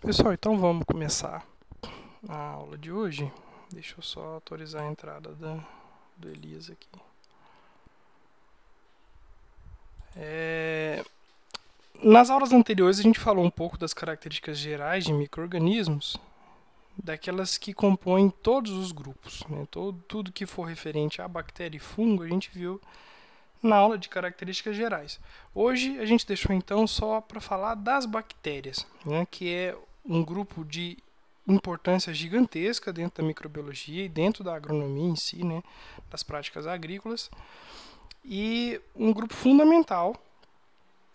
Pessoal, então vamos começar a aula de hoje. Deixa eu só autorizar a entrada da, do Elias aqui. É, nas aulas anteriores a gente falou um pouco das características gerais de micro-organismos, daquelas que compõem todos os grupos. Né? Todo, tudo que for referente a bactéria e fungo a gente viu na aula de características gerais. Hoje a gente deixou então só para falar das bactérias, né, que é um grupo de importância gigantesca dentro da microbiologia e dentro da agronomia em si, né, das práticas agrícolas, e um grupo fundamental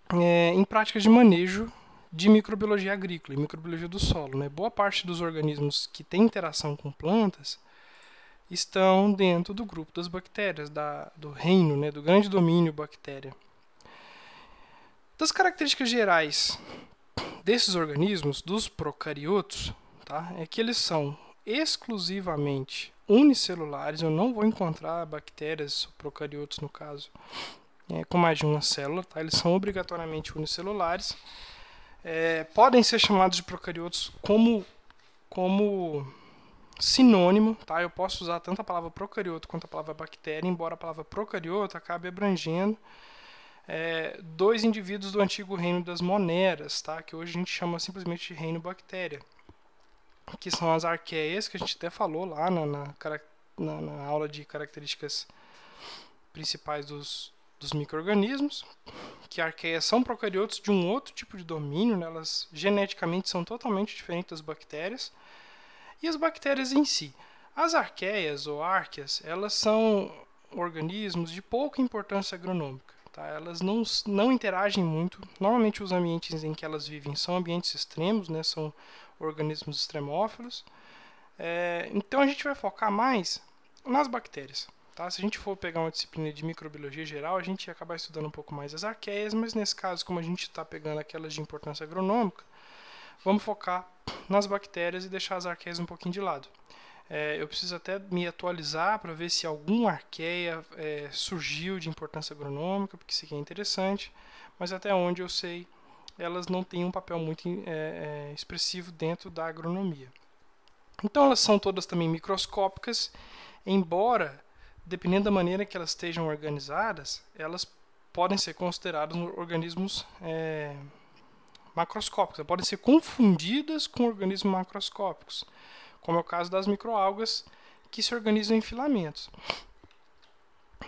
é, em práticas de manejo de microbiologia agrícola e microbiologia do solo. Né. Boa parte dos organismos que têm interação com plantas estão dentro do grupo das bactérias, da, do reino, né, do grande domínio bactéria. Das características gerais desses organismos, dos procariotos, tá, é que eles são exclusivamente unicelulares. Eu não vou encontrar bactérias procariotos no caso é, com mais de uma célula, tá? eles são obrigatoriamente unicelulares. É, podem ser chamados de procariotos como, como sinônimo, tá? Eu posso usar tanto a palavra procarioto quanto a palavra bactéria, embora a palavra procarioto acabe abrangendo é, dois indivíduos do antigo reino das moneras, tá? Que hoje a gente chama simplesmente de reino bactéria, que são as arqueias, que a gente até falou lá na, na, na, na aula de características principais dos, dos micro-organismos, que arqueias são procariotos de um outro tipo de domínio, né? elas geneticamente são totalmente diferentes das bactérias, e as bactérias em si. As arqueias ou árqueas, elas são organismos de pouca importância agronômica. Tá? Elas não, não interagem muito. Normalmente os ambientes em que elas vivem são ambientes extremos, né? são organismos extremófilos. É, então a gente vai focar mais nas bactérias. Tá? Se a gente for pegar uma disciplina de microbiologia geral, a gente ia acabar estudando um pouco mais as arqueias, mas nesse caso, como a gente está pegando aquelas de importância agronômica, vamos focar nas bactérias e deixar as arqueias um pouquinho de lado. É, eu preciso até me atualizar para ver se algum arqueia é, surgiu de importância agronômica, porque isso aqui é interessante, mas até onde eu sei, elas não têm um papel muito é, é, expressivo dentro da agronomia. Então elas são todas também microscópicas, embora, dependendo da maneira que elas estejam organizadas, elas podem ser consideradas organismos é, macroscópicas, podem ser confundidas com organismos macroscópicos, como é o caso das microalgas que se organizam em filamentos.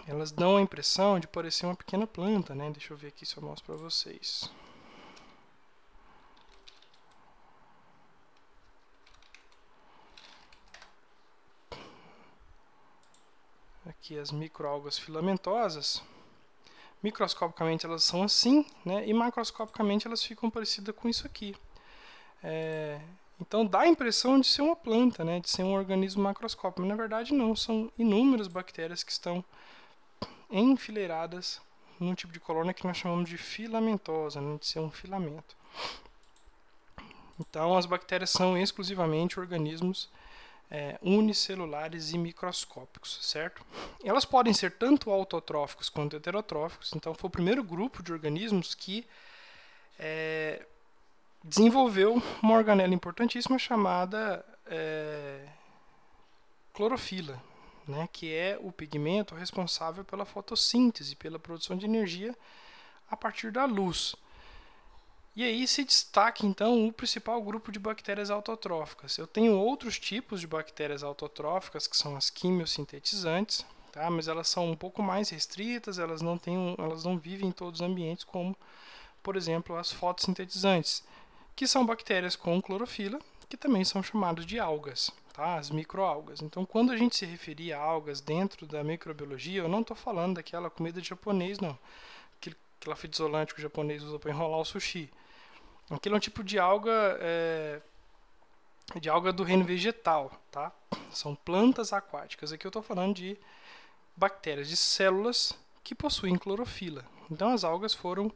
Elas dão a impressão de parecer uma pequena planta, né? Deixa eu ver aqui se eu mostro para vocês. Aqui as microalgas filamentosas microscopicamente elas são assim, né? E macroscopicamente elas ficam parecidas com isso aqui. É, então dá a impressão de ser uma planta, né? De ser um organismo macroscópico, mas na verdade não, são inúmeras bactérias que estão enfileiradas num tipo de colônia que nós chamamos de filamentosa, né? de ser um filamento. Então as bactérias são exclusivamente organismos é, unicelulares e microscópicos, certo? Elas podem ser tanto autotróficos quanto heterotróficos, então foi o primeiro grupo de organismos que é, desenvolveu uma organela importantíssima chamada é, clorofila, né, que é o pigmento responsável pela fotossíntese, pela produção de energia a partir da luz. E aí se destaca então o principal grupo de bactérias autotróficas. Eu tenho outros tipos de bactérias autotróficas, que são as quimiosintetizantes, tá? mas elas são um pouco mais restritas, elas não, têm, elas não vivem em todos os ambientes, como, por exemplo, as fotossintetizantes, que são bactérias com clorofila, que também são chamadas de algas, tá? as microalgas. Então, quando a gente se referir a algas dentro da microbiologia, eu não estou falando daquela comida de japonês, não. Aquela isolante que o japonês usa para enrolar o sushi. Aquilo é um tipo de alga é, de alga do reino vegetal, tá? São plantas aquáticas. Aqui eu estou falando de bactérias, de células que possuem clorofila. Então as algas foram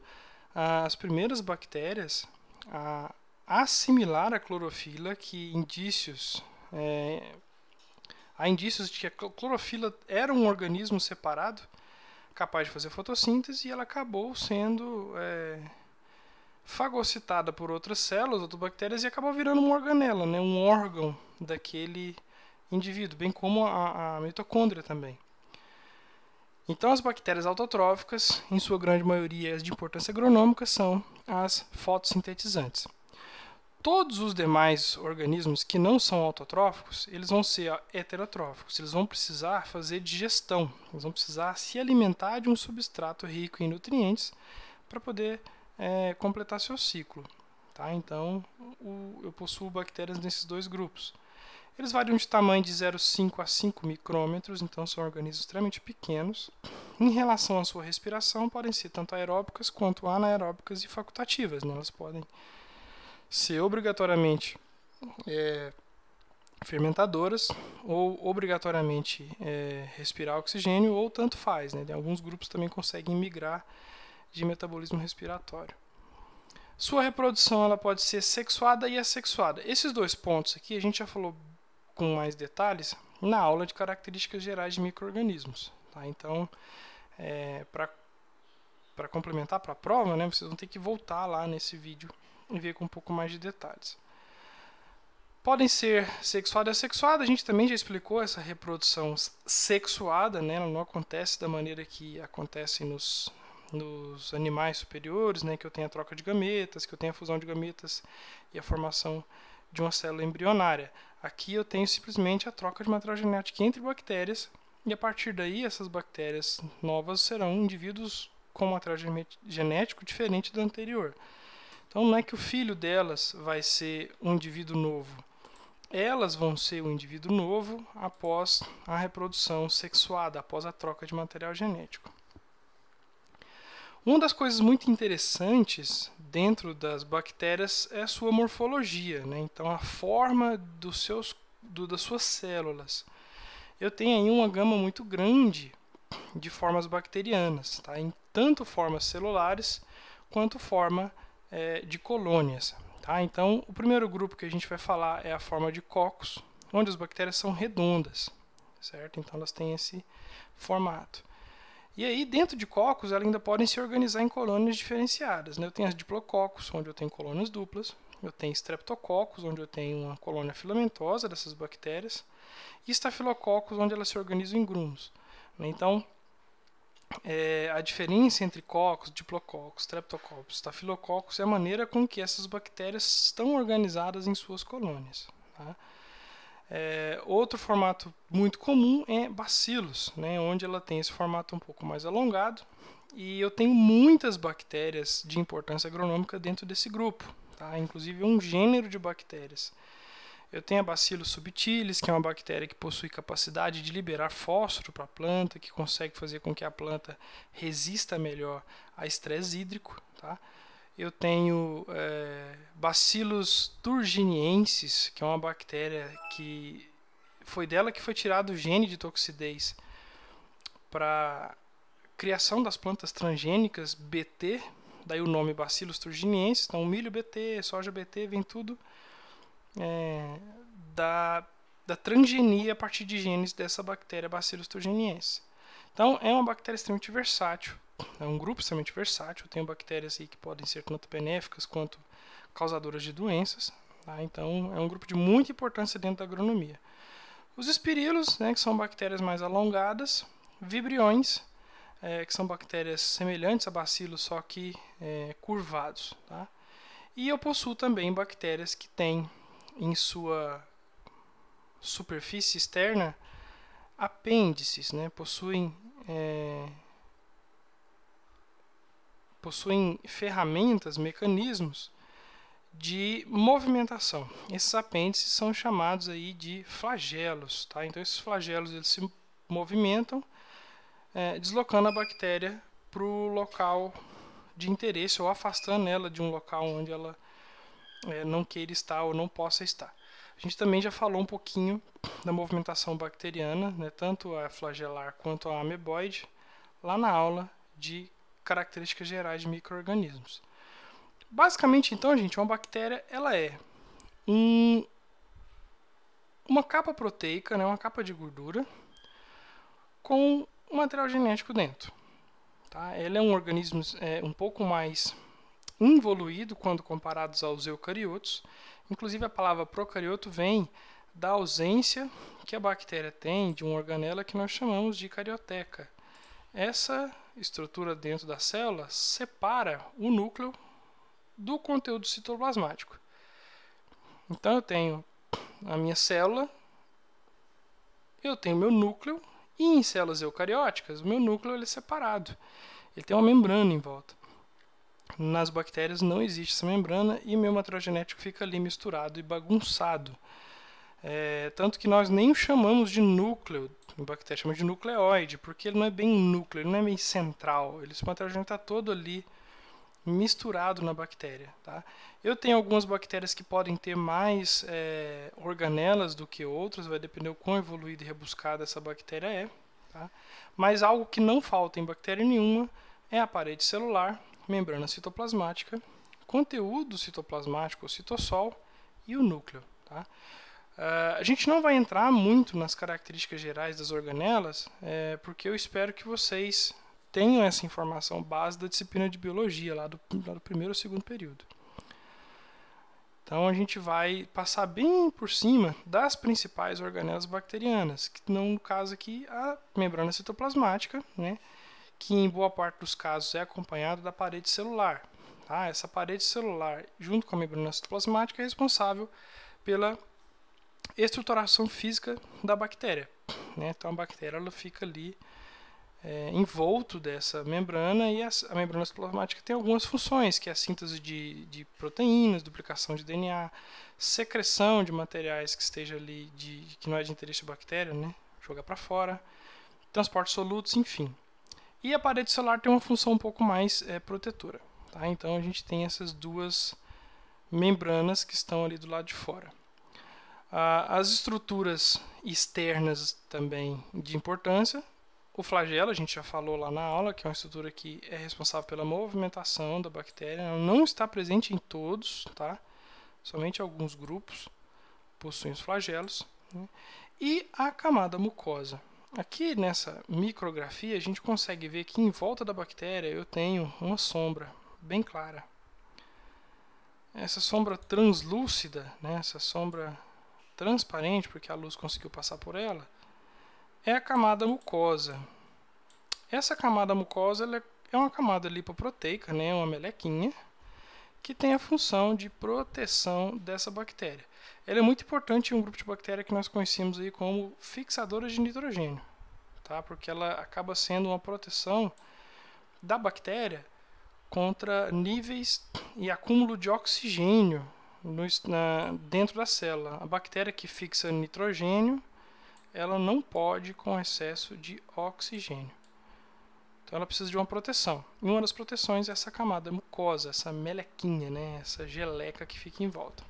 as primeiras bactérias a assimilar a clorofila, que indícios é, há indícios de que a clorofila era um organismo separado capaz de fazer fotossíntese e ela acabou sendo é, fagocitada por outras células, outras bactérias, e acaba virando uma organela, né, um órgão daquele indivíduo, bem como a, a mitocôndria também. Então, as bactérias autotróficas, em sua grande maioria as de importância agronômica, são as fotossintetizantes. Todos os demais organismos que não são autotróficos, eles vão ser heterotróficos. Eles vão precisar fazer digestão, eles vão precisar se alimentar de um substrato rico em nutrientes para poder é, completar seu ciclo. Tá? Então, o, eu possuo bactérias nesses dois grupos. Eles variam de tamanho de 0,5 a 5 micrômetros, então são organismos extremamente pequenos. Em relação à sua respiração, podem ser tanto aeróbicas quanto anaeróbicas e facultativas. Né? Elas podem ser obrigatoriamente é, fermentadoras ou obrigatoriamente é, respirar oxigênio ou tanto faz. Né? Alguns grupos também conseguem migrar de metabolismo respiratório. Sua reprodução ela pode ser sexuada e assexuada. Esses dois pontos aqui a gente já falou com mais detalhes na aula de características gerais de micro-organismos. Tá? Então, é, para complementar para a prova, né, vocês vão ter que voltar lá nesse vídeo e ver com um pouco mais de detalhes. Podem ser sexuada e assexuada, a gente também já explicou essa reprodução sexuada, né, ela não acontece da maneira que acontece nos, nos animais superiores, né, que eu tenho a troca de gametas, que eu tenho a fusão de gametas e a formação de uma célula embrionária. Aqui eu tenho simplesmente a troca de material genético entre bactérias e a partir daí essas bactérias novas serão indivíduos com material genético diferente do anterior. Então não é que o filho delas vai ser um indivíduo novo. Elas vão ser um indivíduo novo após a reprodução sexuada, após a troca de material genético. Uma das coisas muito interessantes dentro das bactérias é a sua morfologia, né? então a forma dos seus, do, das suas células. Eu tenho aí uma gama muito grande de formas bacterianas, tá? em tanto formas celulares quanto forma é, de colônias. Tá? Então, o primeiro grupo que a gente vai falar é a forma de cocos, onde as bactérias são redondas, certo? Então, elas têm esse formato. E aí, dentro de cocos, elas ainda podem se organizar em colônias diferenciadas. Né? Eu tenho as diplococos, onde eu tenho colônias duplas. Eu tenho streptococos, onde eu tenho uma colônia filamentosa dessas bactérias. E estafilococos, onde elas se organizam em grumos. Né? Então, é, a diferença entre cocos, diplococos, streptococcus, estafilococos é a maneira com que essas bactérias estão organizadas em suas colônias. Tá? É, outro formato muito comum é bacilos, né, onde ela tem esse formato um pouco mais alongado. E eu tenho muitas bactérias de importância agronômica dentro desse grupo, tá? inclusive um gênero de bactérias. Eu tenho a Bacillus subtilis, que é uma bactéria que possui capacidade de liberar fósforo para a planta, que consegue fazer com que a planta resista melhor a estresse hídrico. Tá? Eu tenho é, Bacillus turginiensis, que é uma bactéria que foi dela que foi tirado o gene de toxidez para criação das plantas transgênicas BT, daí o nome Bacillus turginiensis. Então, milho BT, soja BT, vem tudo é, da, da transgenia a partir de genes dessa bactéria Bacillus turginiensis. Então, é uma bactéria extremamente versátil é um grupo extremamente versátil. Tem bactérias aí que podem ser tanto benéficas quanto causadoras de doenças. Tá? Então, é um grupo de muita importância dentro da agronomia. Os espirilos, né, que são bactérias mais alongadas. Vibriões, é, que são bactérias semelhantes a bacilos, só que é, curvados. Tá? E eu possuo também bactérias que têm em sua superfície externa apêndices, né? possuem é, possuem ferramentas, mecanismos de movimentação. Esses apêndices são chamados aí de flagelos, tá? Então esses flagelos eles se movimentam, é, deslocando a bactéria para o local de interesse ou afastando ela de um local onde ela é, não queira estar ou não possa estar. A gente também já falou um pouquinho da movimentação bacteriana, né, tanto a flagelar quanto a ameboide, lá na aula de características gerais de micro-organismos. Basicamente, então, gente, uma bactéria ela é um, uma capa proteica, né, uma capa de gordura, com um material genético dentro. Tá? Ela é um organismo é, um pouco mais involuído quando comparados aos eucariotos. Inclusive, a palavra procarioto vem da ausência que a bactéria tem de uma organela que nós chamamos de carioteca. Essa estrutura dentro da célula separa o núcleo do conteúdo citoplasmático. Então eu tenho a minha célula, eu tenho meu núcleo e em células eucarióticas o meu núcleo ele é separado. Ele tem uma membrana em volta. Nas bactérias não existe essa membrana e meu material genético fica ali misturado e bagunçado. É, tanto que nós nem chamamos de núcleo, em bactéria chamamos de nucleoide, porque ele não é bem núcleo, ele não é bem central. Ele, esse genético está todo ali misturado na bactéria. Tá? Eu tenho algumas bactérias que podem ter mais é, organelas do que outras, vai depender do quão evoluída e rebuscada essa bactéria é. Tá? Mas algo que não falta em bactéria nenhuma é a parede celular, membrana citoplasmática, conteúdo citoplasmático, o citossol e o núcleo. Tá? Uh, a gente não vai entrar muito nas características gerais das organelas, é, porque eu espero que vocês tenham essa informação base da disciplina de biologia, lá do, lá do primeiro ou segundo período. Então a gente vai passar bem por cima das principais organelas bacterianas, que no caso aqui a membrana citoplasmática, né, que em boa parte dos casos é acompanhada da parede celular. Tá? Essa parede celular, junto com a membrana citoplasmática, é responsável pela estruturação física da bactéria. Né? Então a bactéria ela fica ali é, envolto dessa membrana e a, a, membrana citoplasmática tem algumas funções, que é a síntese de, de proteínas, duplicação de DNA, secreção de materiais que esteja ali de que não é de interesse da bactéria, né? jogar para fora, transporte solutos, enfim. E a parede celular tem uma função um pouco mais é, protetora. Tá? Então a gente tem essas duas membranas que estão ali do lado de fora. Ah, as estruturas externas também de importância. O flagelo, a gente já falou lá na aula, que é uma estrutura que é responsável pela movimentação da bactéria. Ela não está presente em todos, tá? somente alguns grupos possuem os flagelos. Né? E a camada mucosa. Aqui nessa micrografia a gente consegue ver que em volta da bactéria eu tenho uma sombra bem clara. Essa sombra translúcida, né, essa sombra transparente, porque a luz conseguiu passar por ela, é a camada mucosa. Essa camada mucosa é uma camada lipoproteica, né, uma melequinha, que tem a função de proteção dessa bactéria. Ela é muito importante em um grupo de bactérias que nós conhecemos aí como fixadoras de nitrogênio, tá? porque ela acaba sendo uma proteção da bactéria contra níveis e acúmulo de oxigênio no, na, dentro da célula. A bactéria que fixa nitrogênio, ela não pode com excesso de oxigênio. Então ela precisa de uma proteção. E uma das proteções é essa camada mucosa, essa melequinha, né? essa geleca que fica em volta.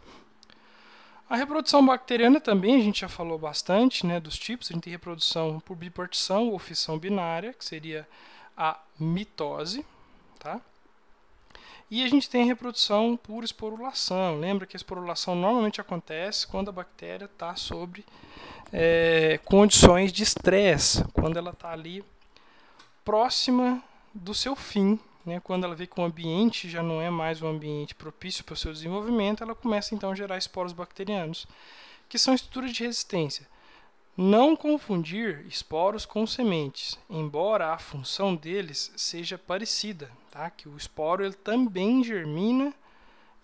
A reprodução bacteriana também a gente já falou bastante né, dos tipos. A gente tem reprodução por bipartição ou fissão binária, que seria a mitose. Tá? E a gente tem reprodução por esporulação. Lembra que a esporulação normalmente acontece quando a bactéria está sobre é, condições de estresse, quando ela está ali próxima do seu fim. Né? Quando ela vê que o ambiente já não é mais um ambiente propício para o seu desenvolvimento, ela começa então a gerar esporos bacterianos, que são estruturas de resistência. Não confundir esporos com sementes, embora a função deles seja parecida, tá? Que o esporo ele também germina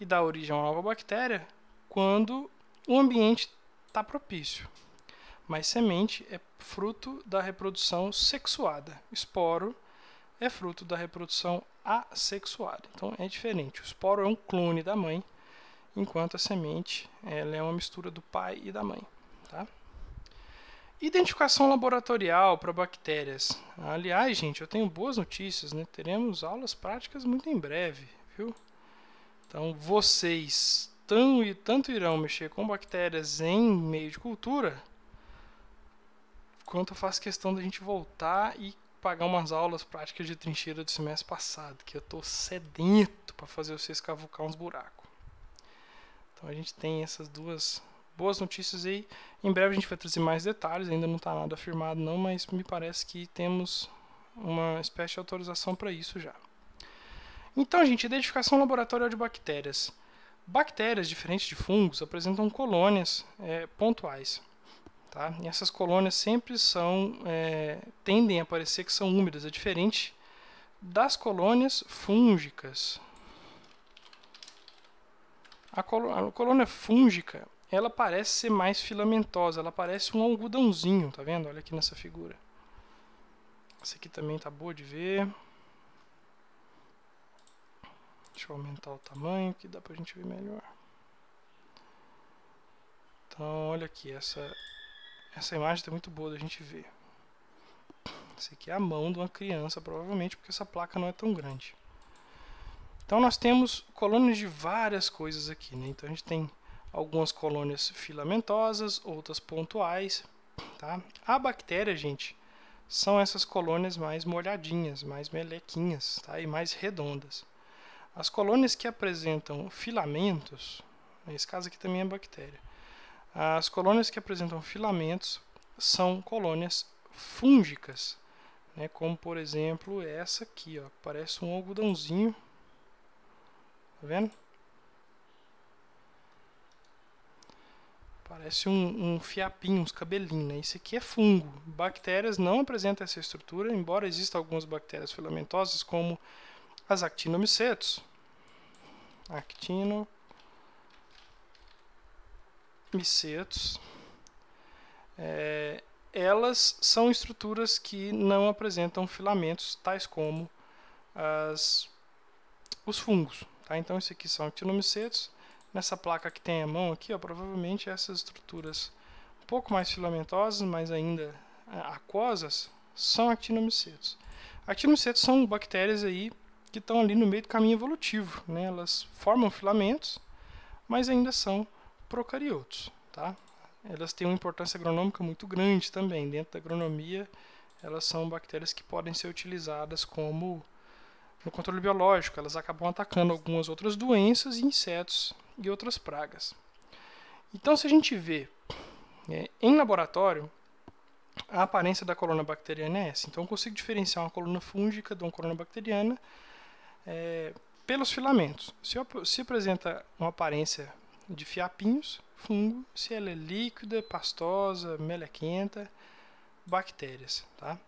e dá origem a uma nova bactéria quando o ambiente está propício. Mas semente é fruto da reprodução sexuada. Esporo é fruto da reprodução assexuada. Então é diferente. O esporo é um clone da mãe, enquanto a semente ela é uma mistura do pai e da mãe. Tá? Identificação laboratorial para bactérias. Aliás, gente, eu tenho boas notícias, né? Teremos aulas práticas muito em breve, viu? Então, vocês tão, tanto irão mexer com bactérias em meio de cultura, quanto eu faço questão da gente voltar e pagar umas aulas práticas de trincheira do semestre passado, que eu estou sedento para fazer vocês cavucar uns buracos. Então a gente tem essas duas boas notícias aí. Em breve a gente vai trazer mais detalhes, ainda não está nada afirmado não, mas me parece que temos uma espécie de autorização para isso já. Então, gente, identificação laboratorial de bactérias. Bactérias, diferentes de fungos, apresentam colônias é, pontuais. Tá? E essas colônias sempre são é, tendem a parecer que são úmidas, é diferente das colônias fúngicas. A, a colônia fúngica ela parece ser mais filamentosa, ela parece um algodãozinho, tá vendo? Olha aqui nessa figura. Essa aqui também tá boa de ver. Deixa eu aumentar o tamanho que dá pra gente ver melhor. Então, olha aqui, essa, essa imagem está muito boa da gente ver. Essa aqui é a mão de uma criança, provavelmente, porque essa placa não é tão grande. Então, nós temos colônias de várias coisas aqui. Né? Então, a gente tem algumas colônias filamentosas, outras pontuais. Tá? A bactéria, gente, são essas colônias mais molhadinhas, mais melequinhas tá? e mais redondas. As colônias que apresentam filamentos, nesse caso aqui também é bactéria, as colônias que apresentam filamentos são colônias fúngicas, né, como por exemplo essa aqui, ó, parece um algodãozinho, tá vendo? Parece um, um fiapinho, uns cabelinhos. Né? Isso aqui é fungo. Bactérias não apresentam essa estrutura, embora existam algumas bactérias filamentosas, como as actinomicetos. Actinomicetos. É, elas são estruturas que não apresentam filamentos, tais como as, os fungos. Tá? Então, esses aqui são actinomicetos. Nessa placa que tem a mão aqui, ó, provavelmente essas estruturas um pouco mais filamentosas, mas ainda é, aquosas, são actinomicetos. Actinomicetos são bactérias aí que estão ali no meio do caminho evolutivo. Né? Elas formam filamentos, mas ainda são procariotos. Tá? Elas têm uma importância agronômica muito grande também. Dentro da agronomia, elas são bactérias que podem ser utilizadas como no controle biológico. Elas acabam atacando algumas outras doenças e insetos e outras pragas. Então, se a gente vê é, em laboratório, a aparência da coluna bacteriana é essa. Então, eu consigo diferenciar uma coluna fúngica de uma coluna bacteriana é, pelos filamentos. Se, se apresenta uma aparência de fiapinhos, fungo, se ela é líquida, pastosa, melequenta, bactérias, tá?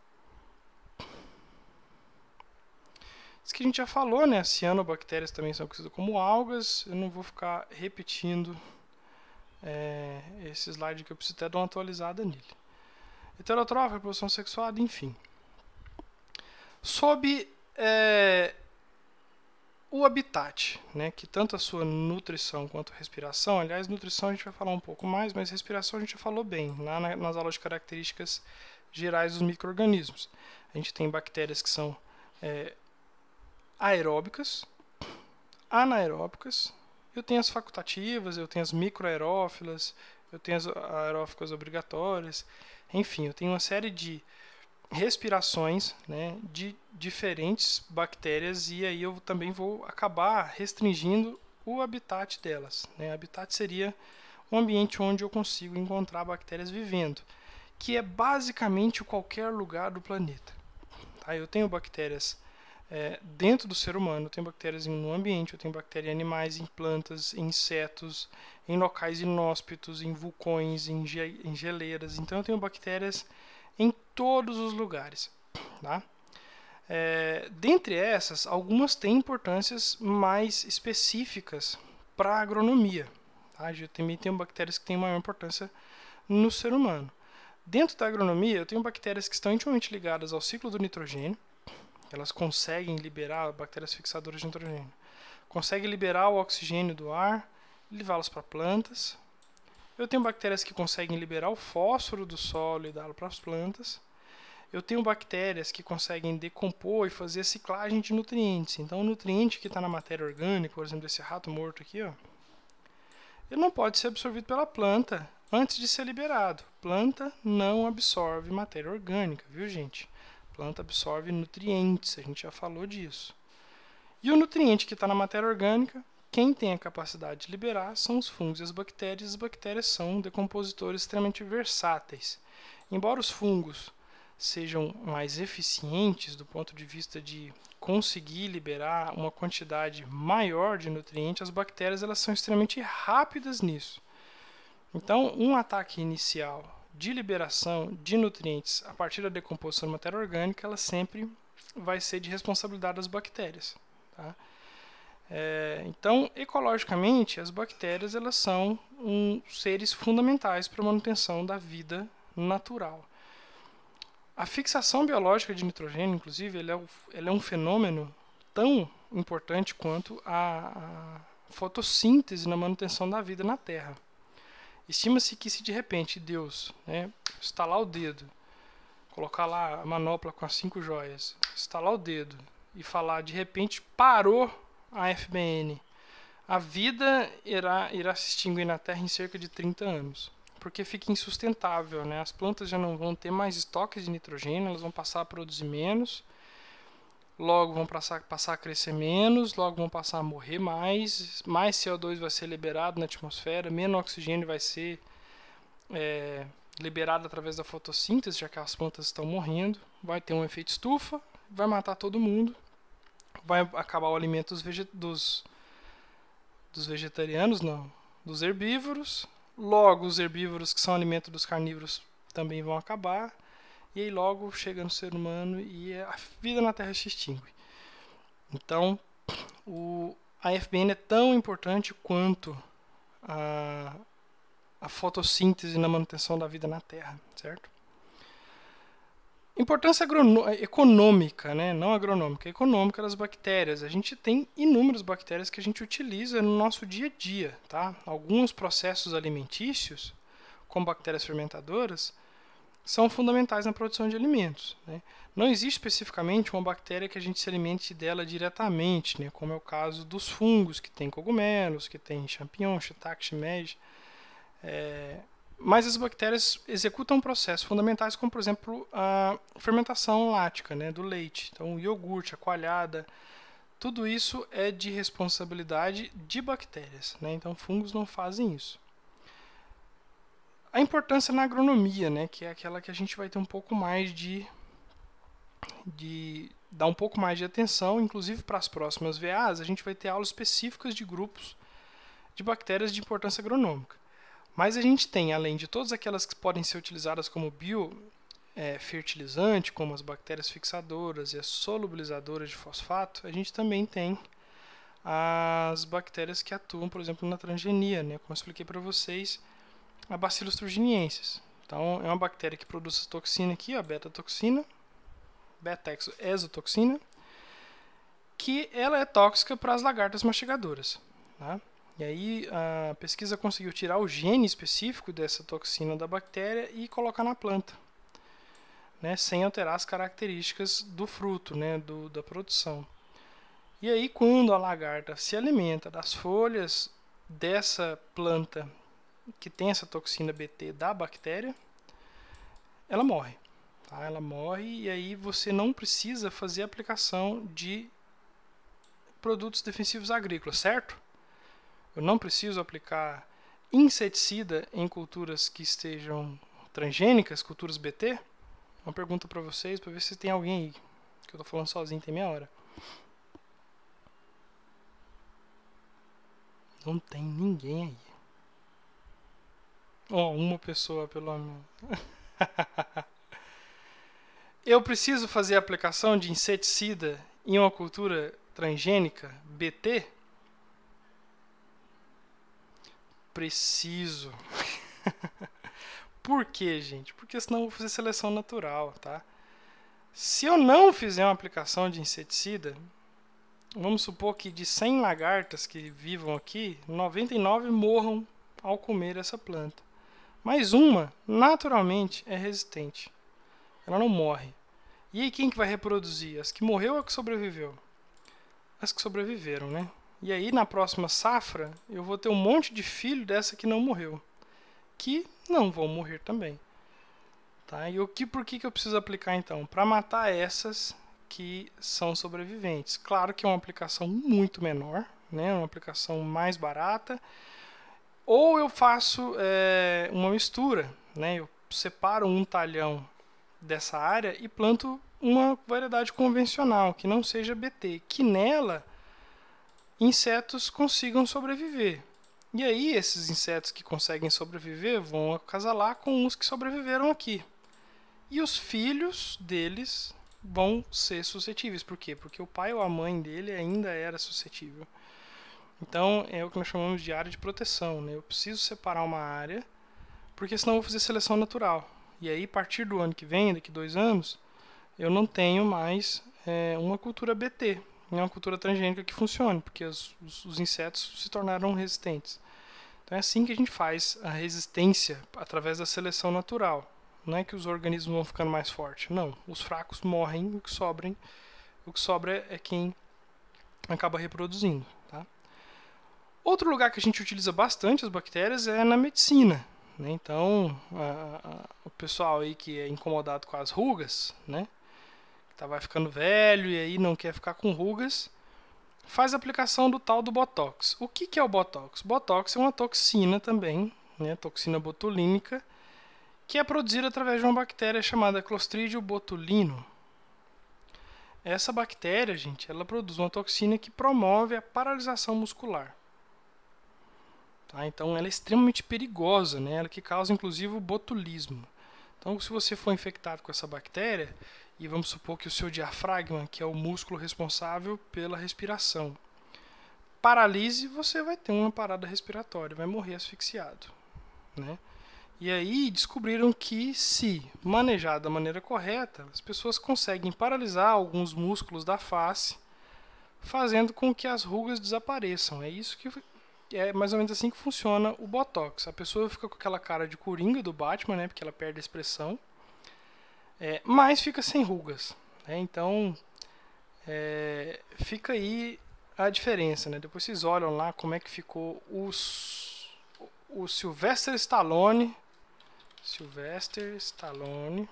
Isso que a gente já falou, né? Cianobactérias também são conhecidas como algas. Eu não vou ficar repetindo é, esse slide que eu preciso até dar uma atualizada nele. Heterotrófica, reprodução sexuada, enfim. Sob é, o habitat, né, que tanto a sua nutrição quanto a respiração, aliás, nutrição a gente vai falar um pouco mais, mas respiração a gente já falou bem lá na, nas aulas de características gerais dos micro-organismos. A gente tem bactérias que são é, aeróbicas, anaeróbicas, eu tenho as facultativas, eu tenho as microaerófilas, eu tenho as aeróficas obrigatórias, enfim, eu tenho uma série de respirações né, de diferentes bactérias e aí eu também vou acabar restringindo o habitat delas. Né? Habitat seria um ambiente onde eu consigo encontrar bactérias vivendo, que é basicamente qualquer lugar do planeta. Tá? Eu tenho bactérias é, dentro do ser humano, eu tenho bactérias no ambiente, eu tenho bactérias em animais, em plantas, em insetos, em locais inóspitos, em vulcões, em, ge em geleiras. Então eu tenho bactérias em todos os lugares. Tá? É, dentre essas, algumas têm importâncias mais específicas para a agronomia. Tá? Eu também tenho bactérias que têm maior importância no ser humano. Dentro da agronomia, eu tenho bactérias que estão intimamente ligadas ao ciclo do nitrogênio. Elas conseguem liberar, bactérias fixadoras de nitrogênio, conseguem liberar o oxigênio do ar levá-los para plantas. Eu tenho bactérias que conseguem liberar o fósforo do solo e dá-lo para as plantas. Eu tenho bactérias que conseguem decompor e fazer a ciclagem de nutrientes. Então, o nutriente que está na matéria orgânica, por exemplo, esse rato morto aqui, ó, ele não pode ser absorvido pela planta antes de ser liberado. Planta não absorve matéria orgânica, viu, gente? Planta absorve nutrientes, a gente já falou disso. E o nutriente que está na matéria orgânica quem tem a capacidade de liberar são os fungos e as bactérias. As bactérias são decompositores extremamente versáteis. Embora os fungos sejam mais eficientes do ponto de vista de conseguir liberar uma quantidade maior de nutrientes, as bactérias elas são extremamente rápidas nisso. Então, um ataque inicial de liberação de nutrientes a partir da decomposição da matéria orgânica, ela sempre vai ser de responsabilidade das bactérias. Tá? É, então, ecologicamente, as bactérias elas são um, seres fundamentais para a manutenção da vida natural. A fixação biológica de nitrogênio, inclusive, ele é, é um fenômeno tão importante quanto a, a fotossíntese na manutenção da vida na Terra. Estima-se que se de repente Deus né, estalar o dedo, colocar lá a manopla com as cinco joias, estalar o dedo e falar de repente parou a FBN, a vida irá, irá se extinguir na Terra em cerca de 30 anos. Porque fica insustentável, né? As plantas já não vão ter mais estoques de nitrogênio, elas vão passar a produzir menos, logo vão passar, passar a crescer menos, logo vão passar a morrer mais, mais CO2 vai ser liberado na atmosfera, menos oxigênio vai ser é, liberado através da fotossíntese, já que as plantas estão morrendo, vai ter um efeito estufa, vai matar todo mundo, vai acabar o alimento dos, veget dos, dos vegetarianos, não, dos herbívoros. Logo, os herbívoros que são alimento dos carnívoros também vão acabar. E aí logo chega no ser humano e a vida na Terra se extingue. Então, o, a FBN é tão importante quanto a, a fotossíntese na manutenção da vida na Terra, certo? Importância econômica, né? não agronômica, econômica das bactérias. A gente tem inúmeras bactérias que a gente utiliza no nosso dia a dia. Tá? Alguns processos alimentícios, como bactérias fermentadoras, são fundamentais na produção de alimentos. Né? Não existe especificamente uma bactéria que a gente se alimente dela diretamente, né? como é o caso dos fungos, que tem cogumelos, que tem champignon, shiitake, shimeji. É, mas as bactérias executam processos fundamentais, como por exemplo a fermentação lática né, do leite. Então, o iogurte, a coalhada, tudo isso é de responsabilidade de bactérias. Né? Então, fungos não fazem isso. A importância na agronomia, né, que é aquela que a gente vai ter um pouco mais de, de dar um pouco mais de atenção, inclusive para as próximas VAs, a gente vai ter aulas específicas de grupos de bactérias de importância agronômica. Mas a gente tem, além de todas aquelas que podem ser utilizadas como biofertilizante, é, como as bactérias fixadoras e as solubilizadoras de fosfato, a gente também tem as bactérias que atuam, por exemplo, na transgenia, né? como eu expliquei para vocês, a Bacillus thuringiensis. Então, é uma bactéria que produz essa toxina aqui, a beta-toxina, beta-exotoxina, que ela é tóxica para as lagartas mastigadoras. Tá? E aí a pesquisa conseguiu tirar o gene específico dessa toxina da bactéria e colocar na planta, né, sem alterar as características do fruto, né, do, da produção. E aí quando a lagarta se alimenta das folhas dessa planta que tem essa toxina BT da bactéria, ela morre. Tá? Ela morre e aí você não precisa fazer aplicação de produtos defensivos agrícolas, certo? Eu não preciso aplicar inseticida em culturas que estejam transgênicas, culturas BT? Uma pergunta para vocês, para ver se tem alguém aí. Que eu estou falando sozinho, tem meia hora. Não tem ninguém aí. Ó, oh, uma pessoa pelo menos. eu preciso fazer a aplicação de inseticida em uma cultura transgênica BT? preciso. Por quê, gente? Porque senão eu vou fazer seleção natural, tá? Se eu não fizer uma aplicação de inseticida, vamos supor que de 100 lagartas que vivam aqui, 99 morram ao comer essa planta. Mas uma, naturalmente, é resistente. Ela não morre. E aí quem que vai reproduzir? As que morreu ou as que sobreviveu? As que sobreviveram, né? E aí na próxima safra eu vou ter um monte de filho dessa que não morreu, que não vão morrer também. Tá? E o que por que, que eu preciso aplicar então? Para matar essas que são sobreviventes. Claro que é uma aplicação muito menor, né? uma aplicação mais barata. Ou eu faço é, uma mistura, né? eu separo um talhão dessa área e planto uma variedade convencional, que não seja BT, que nela insetos consigam sobreviver. E aí esses insetos que conseguem sobreviver vão acasalar com os que sobreviveram aqui. E os filhos deles vão ser suscetíveis. Por quê? Porque o pai ou a mãe dele ainda era suscetível. Então é o que nós chamamos de área de proteção. Né? Eu preciso separar uma área, porque senão eu vou fazer seleção natural. E aí, a partir do ano que vem, daqui dois anos, eu não tenho mais é, uma cultura BT, uma cultura transgênica que funcione, porque os, os, os insetos se tornaram resistentes. Então é assim que a gente faz a resistência através da seleção natural. Não é que os organismos vão ficando mais fortes. Não. Os fracos morrem, o que, o que sobra é quem acaba reproduzindo. Outro lugar que a gente utiliza bastante as bactérias é na medicina. Né? Então, a, a, o pessoal aí que é incomodado com as rugas, né? tá, vai ficando velho e aí não quer ficar com rugas, faz a aplicação do tal do Botox. O que, que é o Botox? Botox é uma toxina também, né? toxina botulínica, que é produzida através de uma bactéria chamada Clostridium botulino. Essa bactéria, gente, ela produz uma toxina que promove a paralisação muscular. Tá? Então ela é extremamente perigosa, né? ela que causa inclusive o botulismo. Então se você for infectado com essa bactéria, e vamos supor que o seu diafragma, que é o músculo responsável pela respiração, paralise, você vai ter uma parada respiratória, vai morrer asfixiado. Né? E aí descobriram que, se manejado da maneira correta, as pessoas conseguem paralisar alguns músculos da face, fazendo com que as rugas desapareçam. É isso que é mais ou menos assim que funciona o botox. A pessoa fica com aquela cara de coringa do Batman, né? Porque ela perde a expressão, é, mas fica sem rugas. Né? Então é, fica aí a diferença, né? Depois vocês olham lá como é que ficou os, o Sylvester Stallone Sylvester Stallone.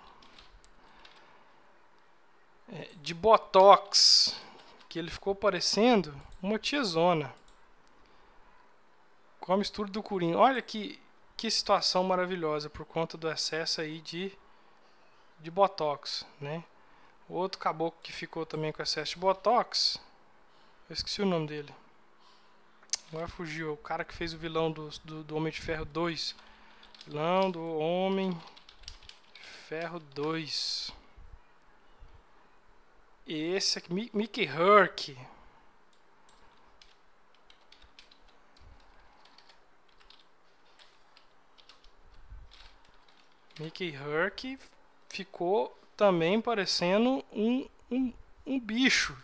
É, de Botox. Que ele ficou parecendo uma tiazona. Com a mistura do curinho. Olha que, que situação maravilhosa por conta do excesso aí de, de Botox, né? O outro caboclo que ficou também com excesso de Botox. Eu esqueci o nome dele. Agora fugiu. O cara que fez o vilão do, do, do Homem de Ferro 2. Vilão do Homem Ferro 2. Esse aqui, Mickey Herc. Mickey Herc ficou também parecendo um, um, um bicho.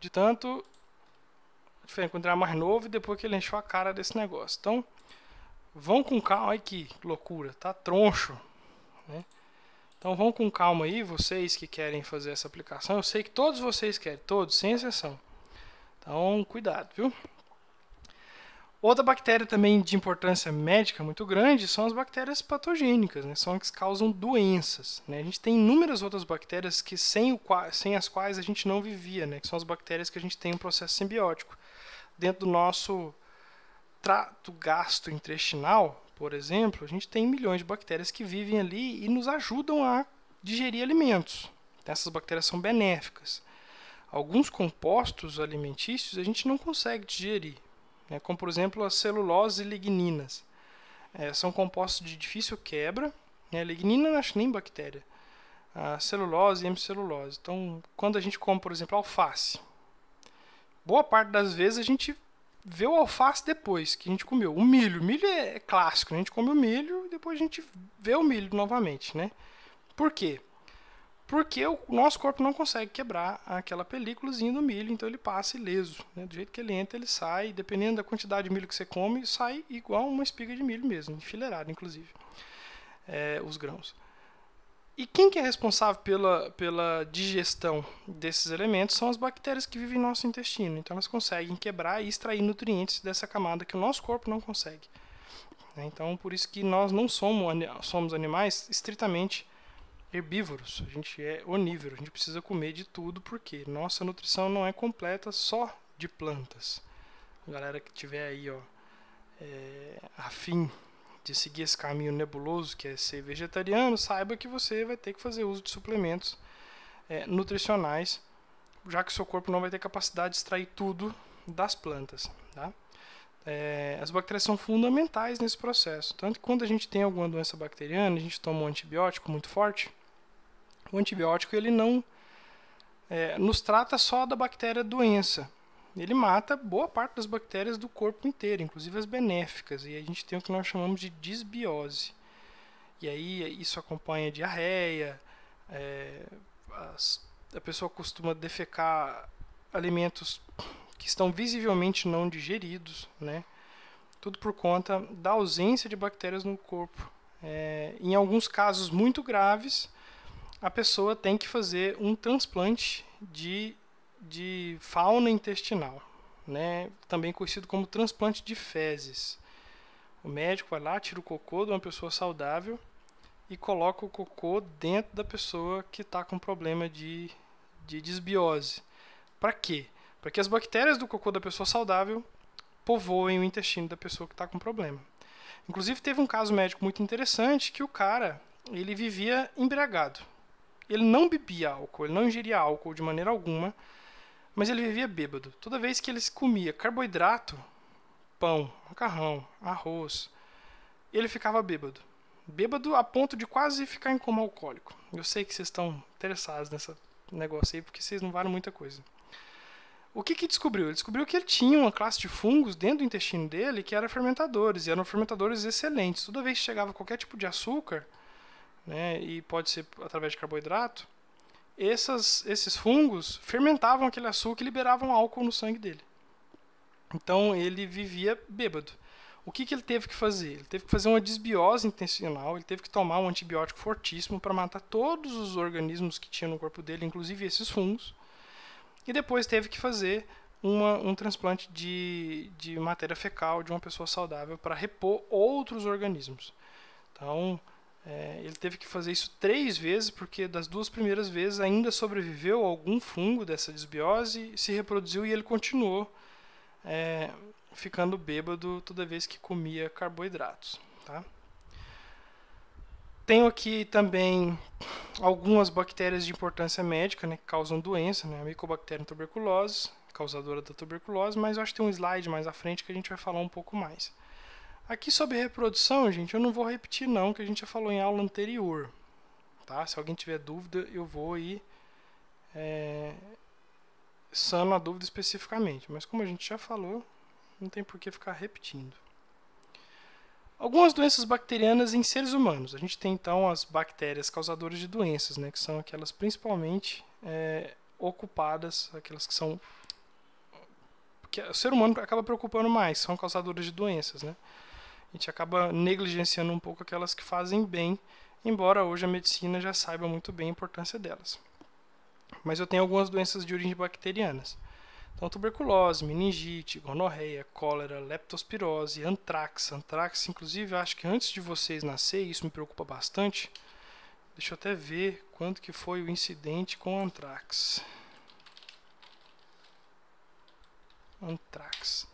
De tanto quando era mais novo e depois que ele encheu a cara desse negócio. Então, vão com calma. Ai que loucura, tá troncho. Né? Então vão com calma aí, vocês que querem fazer essa aplicação. Eu sei que todos vocês querem, todos, sem exceção. Então cuidado, viu? Outra bactéria também de importância médica muito grande são as bactérias patogênicas, né? são as que causam doenças. Né? A gente tem inúmeras outras bactérias que sem, o, sem as quais a gente não vivia, né? que são as bactérias que a gente tem um processo simbiótico. Dentro do nosso trato gastrointestinal, por exemplo, a gente tem milhões de bactérias que vivem ali e nos ajudam a digerir alimentos. Essas bactérias são benéficas. Alguns compostos alimentícios a gente não consegue digerir, né? como por exemplo as celulose e ligninas. É, são compostos de difícil quebra. Né? Lignina não acho nem bactéria. A celulose e hemicelulose. Então, quando a gente come, por exemplo, alface, boa parte das vezes a gente vê o alface depois que a gente comeu. O milho, o milho é clássico, a gente come o milho e depois a gente vê o milho novamente, né? Por quê? Porque o nosso corpo não consegue quebrar aquela películazinha do milho, então ele passa ileso. Né? Do jeito que ele entra, ele sai, dependendo da quantidade de milho que você come, sai igual uma espiga de milho mesmo, enfileirado inclusive, é, os grãos. E quem que é responsável pela, pela digestão desses elementos são as bactérias que vivem no nosso intestino. Então elas conseguem quebrar e extrair nutrientes dessa camada que o nosso corpo não consegue. Né? Então por isso que nós não somos, somos animais estritamente herbívoros. A gente é onívoro, a gente precisa comer de tudo porque nossa nutrição não é completa só de plantas. Galera que tiver aí ó, é, afim de seguir esse caminho nebuloso que é ser vegetariano, saiba que você vai ter que fazer uso de suplementos é, nutricionais, já que o seu corpo não vai ter capacidade de extrair tudo das plantas. Tá? É, as bactérias são fundamentais nesse processo. Tanto que quando a gente tem alguma doença bacteriana, a gente toma um antibiótico muito forte, o antibiótico ele não é, nos trata só da bactéria doença, ele mata boa parte das bactérias do corpo inteiro, inclusive as benéficas, e a gente tem o que nós chamamos de disbiose. E aí isso acompanha diarreia, é, as, a pessoa costuma defecar alimentos que estão visivelmente não digeridos, né? Tudo por conta da ausência de bactérias no corpo. É, em alguns casos muito graves, a pessoa tem que fazer um transplante de de fauna intestinal, né? também conhecido como transplante de fezes. O médico vai lá, tira o cocô de uma pessoa saudável e coloca o cocô dentro da pessoa que está com problema de, de desbiose. Para quê? Para que as bactérias do cocô da pessoa saudável povoem o intestino da pessoa que está com problema. Inclusive teve um caso médico muito interessante que o cara ele vivia embriagado. Ele não bebia álcool, ele não ingeria álcool de maneira alguma mas ele vivia bêbado. Toda vez que ele comia carboidrato, pão, macarrão, arroz, ele ficava bêbado. Bêbado a ponto de quase ficar em coma alcoólico. Eu sei que vocês estão interessados nesse negócio aí, porque vocês não valem muita coisa. O que, que descobriu? Ele descobriu que ele tinha uma classe de fungos dentro do intestino dele que eram fermentadores, e eram fermentadores excelentes. Toda vez que chegava qualquer tipo de açúcar, né, e pode ser através de carboidrato, essas, esses fungos fermentavam aquele açúcar e liberavam álcool no sangue dele. Então ele vivia bêbado. O que, que ele teve que fazer? Ele teve que fazer uma desbiose intencional, ele teve que tomar um antibiótico fortíssimo para matar todos os organismos que tinha no corpo dele, inclusive esses fungos. E depois teve que fazer uma, um transplante de, de matéria fecal de uma pessoa saudável para repor outros organismos. Então, é, ele teve que fazer isso três vezes, porque das duas primeiras vezes ainda sobreviveu algum fungo dessa desbiose, se reproduziu e ele continuou é, ficando bêbado toda vez que comia carboidratos. Tá? Tenho aqui também algumas bactérias de importância médica né, que causam doença, né, a Mycobacterium tuberculose, causadora da tuberculose, mas eu acho que tem um slide mais à frente que a gente vai falar um pouco mais. Aqui sobre reprodução, gente, eu não vou repetir não, que a gente já falou em aula anterior. Tá? Se alguém tiver dúvida, eu vou aí é, sano a dúvida especificamente. Mas como a gente já falou, não tem por que ficar repetindo. Algumas doenças bacterianas em seres humanos. A gente tem então as bactérias causadoras de doenças, né, que são aquelas principalmente é, ocupadas, aquelas que são que o ser humano acaba preocupando mais, são causadoras de doenças, né? a gente acaba negligenciando um pouco aquelas que fazem bem, embora hoje a medicina já saiba muito bem a importância delas. Mas eu tenho algumas doenças de origem bacterianas. Então, tuberculose, meningite, gonorreia, cólera, leptospirose, antrax. Antrax, inclusive, acho que antes de vocês nascerem, isso me preocupa bastante. Deixa eu até ver quanto que foi o incidente com antrax. Antrax.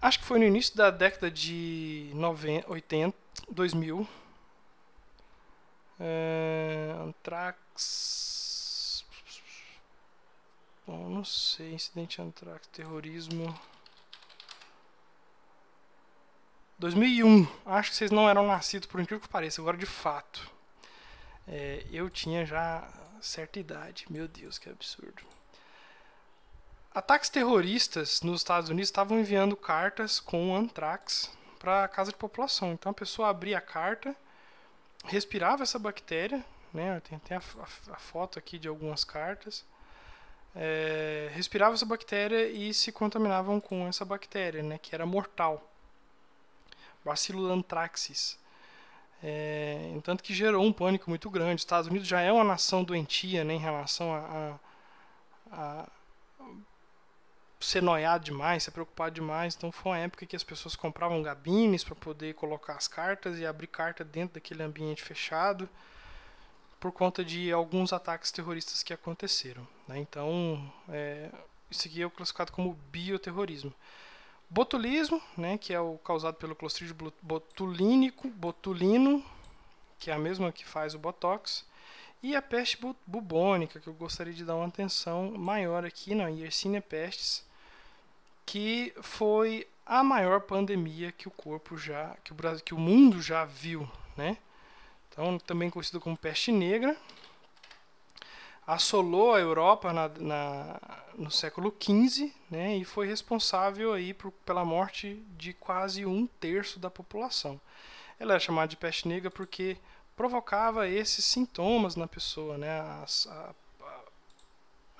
Acho que foi no início da década de 90, 80, 2000. É, Antrax. Bom, não sei. Incidente Antrax, terrorismo. 2001. Acho que vocês não eram nascidos, por incrível que pareça. Agora, de fato. É, eu tinha já certa idade. Meu Deus, que absurdo. Ataques terroristas nos Estados Unidos estavam enviando cartas com antrax para a casa de população. Então a pessoa abria a carta, respirava essa bactéria, né? Tem, tem a, a, a foto aqui de algumas cartas. É, respirava essa bactéria e se contaminavam com essa bactéria, né? Que era mortal. Bacillus anthracis. É, tanto que gerou um pânico muito grande. Os Estados Unidos já é uma nação doentia né, em relação a, a, a ser noiado demais, ser preocupado demais. Então foi uma época que as pessoas compravam gabines para poder colocar as cartas e abrir carta dentro daquele ambiente fechado por conta de alguns ataques terroristas que aconteceram. Né? Então, é, isso aqui é classificado como bioterrorismo. Botulismo, né, que é o causado pelo Clostridium botulínico, botulino, que é a mesma que faz o Botox. E a peste bubônica, que eu gostaria de dar uma atenção maior aqui, na Yersinia pestis, que foi a maior pandemia que o corpo já, que o Brasil, que o mundo já viu, né? Então, também conhecido como peste negra, assolou a Europa na, na, no século XV, né? E foi responsável aí por, pela morte de quase um terço da população. Ela é chamada de peste negra porque provocava esses sintomas na pessoa, né? As, a, a,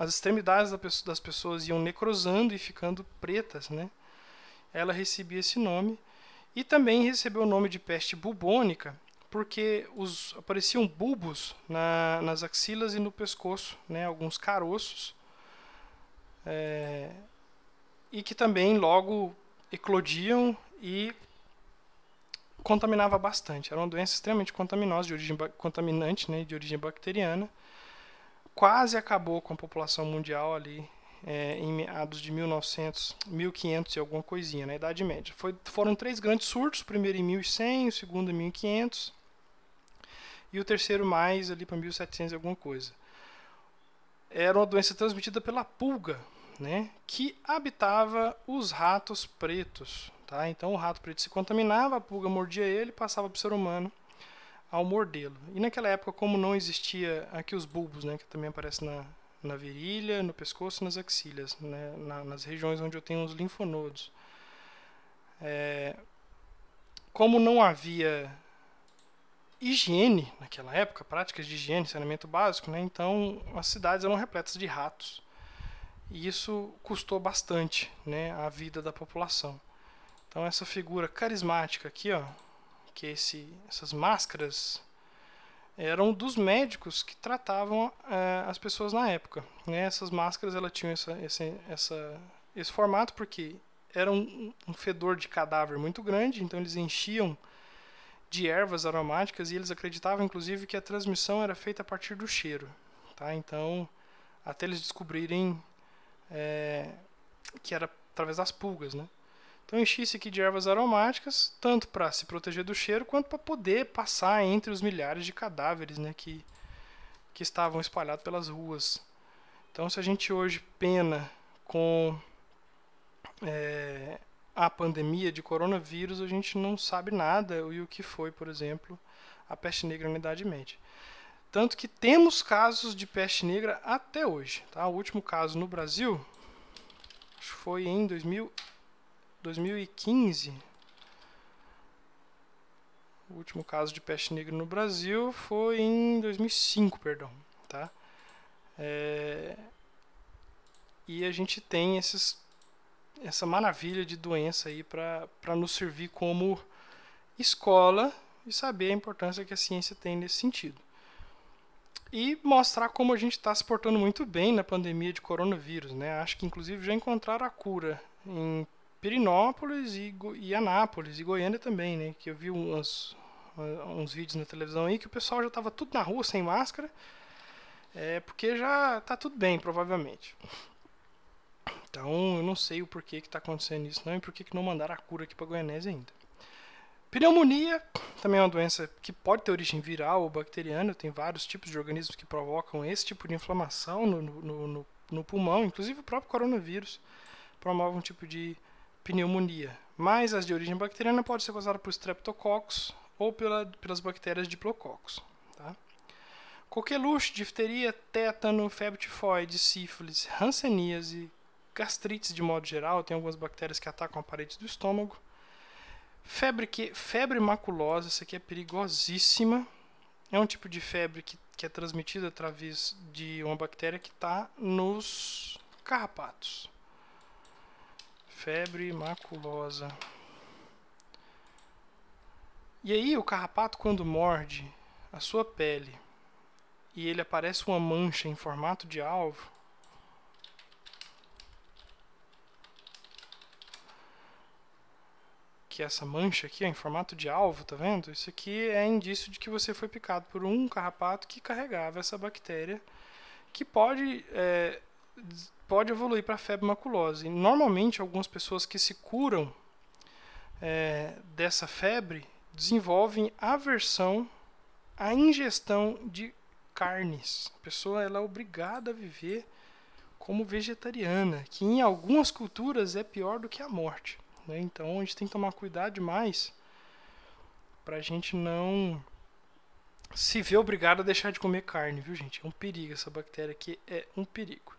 as extremidades da pessoa, das pessoas iam necrosando e ficando pretas, né? Ela recebia esse nome e também recebeu o nome de peste bubônica porque os, apareciam bulbos na, nas axilas e no pescoço, né? Alguns caroços é, e que também logo eclodiam e contaminava bastante. Era uma doença extremamente contaminosa, de origem contaminante, né, de origem bacteriana. Quase acabou com a população mundial ali é, em meados de 1900, 1500 e alguma coisinha, na Idade Média. Foi, foram três grandes surtos, o primeiro em 1100, o segundo em 1500 e o terceiro mais ali para 1700 e alguma coisa. Era uma doença transmitida pela pulga, né, que habitava os ratos pretos. Tá? Então o rato preto se contaminava, a pulga mordia ele e passava para o ser humano ao mordê-lo. E naquela época, como não existia aqui os bulbos, né, que também aparece na, na virilha, no pescoço e nas axilas, né, na, nas regiões onde eu tenho os linfonodos. É, como não havia higiene naquela época, práticas de higiene, saneamento básico, né, então as cidades eram repletas de ratos. E isso custou bastante né, a vida da população. Então essa figura carismática aqui, ó, que é esse, essas máscaras eram dos médicos que tratavam é, as pessoas na época. Né? Essas máscaras ela tinham essa, esse, essa, esse formato porque era um, um fedor de cadáver muito grande, então eles enchiam de ervas aromáticas e eles acreditavam inclusive que a transmissão era feita a partir do cheiro. Tá? Então, até eles descobrirem é, que era através das pulgas. Né? Então enchi-se aqui de ervas aromáticas, tanto para se proteger do cheiro, quanto para poder passar entre os milhares de cadáveres né, que, que estavam espalhados pelas ruas. Então se a gente hoje pena com é, a pandemia de coronavírus, a gente não sabe nada e o que foi, por exemplo, a peste negra na Idade Média. Tanto que temos casos de peste negra até hoje. Tá? O último caso no Brasil foi em 2000 2015, o último caso de peste negra no Brasil foi em 2005, perdão, tá? É, e a gente tem esses, essa maravilha de doença aí para nos servir como escola e saber a importância que a ciência tem nesse sentido. E mostrar como a gente está se portando muito bem na pandemia de coronavírus, né? Acho que inclusive já encontraram a cura em Pirinópolis e, e Anápolis e Goiânia também, né? Que eu vi uns, uns vídeos na televisão aí que o pessoal já estava tudo na rua sem máscara, é porque já está tudo bem, provavelmente. Então eu não sei o porquê que está acontecendo isso não e por que não mandaram a cura aqui para Goianésia ainda. Pneumonia também é uma doença que pode ter origem viral ou bacteriana. Tem vários tipos de organismos que provocam esse tipo de inflamação no, no, no, no pulmão, inclusive o próprio coronavírus promove um tipo de pneumonia, mas as de origem bacteriana podem ser causadas por streptococcus ou pela, pelas bactérias diplococcus. Tá? Coqueluche, difteria, tétano, febre tifoide, sífilis, hanseníase, gastrites de modo geral, tem algumas bactérias que atacam a parede do estômago. Febre, que, febre maculosa, essa aqui é perigosíssima. É um tipo de febre que, que é transmitida através de uma bactéria que está nos carrapatos. Febre maculosa. E aí o carrapato quando morde a sua pele e ele aparece uma mancha em formato de alvo, que é essa mancha aqui, ó, em formato de alvo, tá vendo? Isso aqui é indício de que você foi picado por um carrapato que carregava essa bactéria, que pode é, pode evoluir para febre maculosa. E normalmente algumas pessoas que se curam é, dessa febre desenvolvem aversão à ingestão de carnes. A pessoa ela é obrigada a viver como vegetariana, que em algumas culturas é pior do que a morte. Né? Então a gente tem que tomar cuidado demais para a gente não se ver obrigado a deixar de comer carne, viu gente? É um perigo essa bactéria aqui, é um perigo.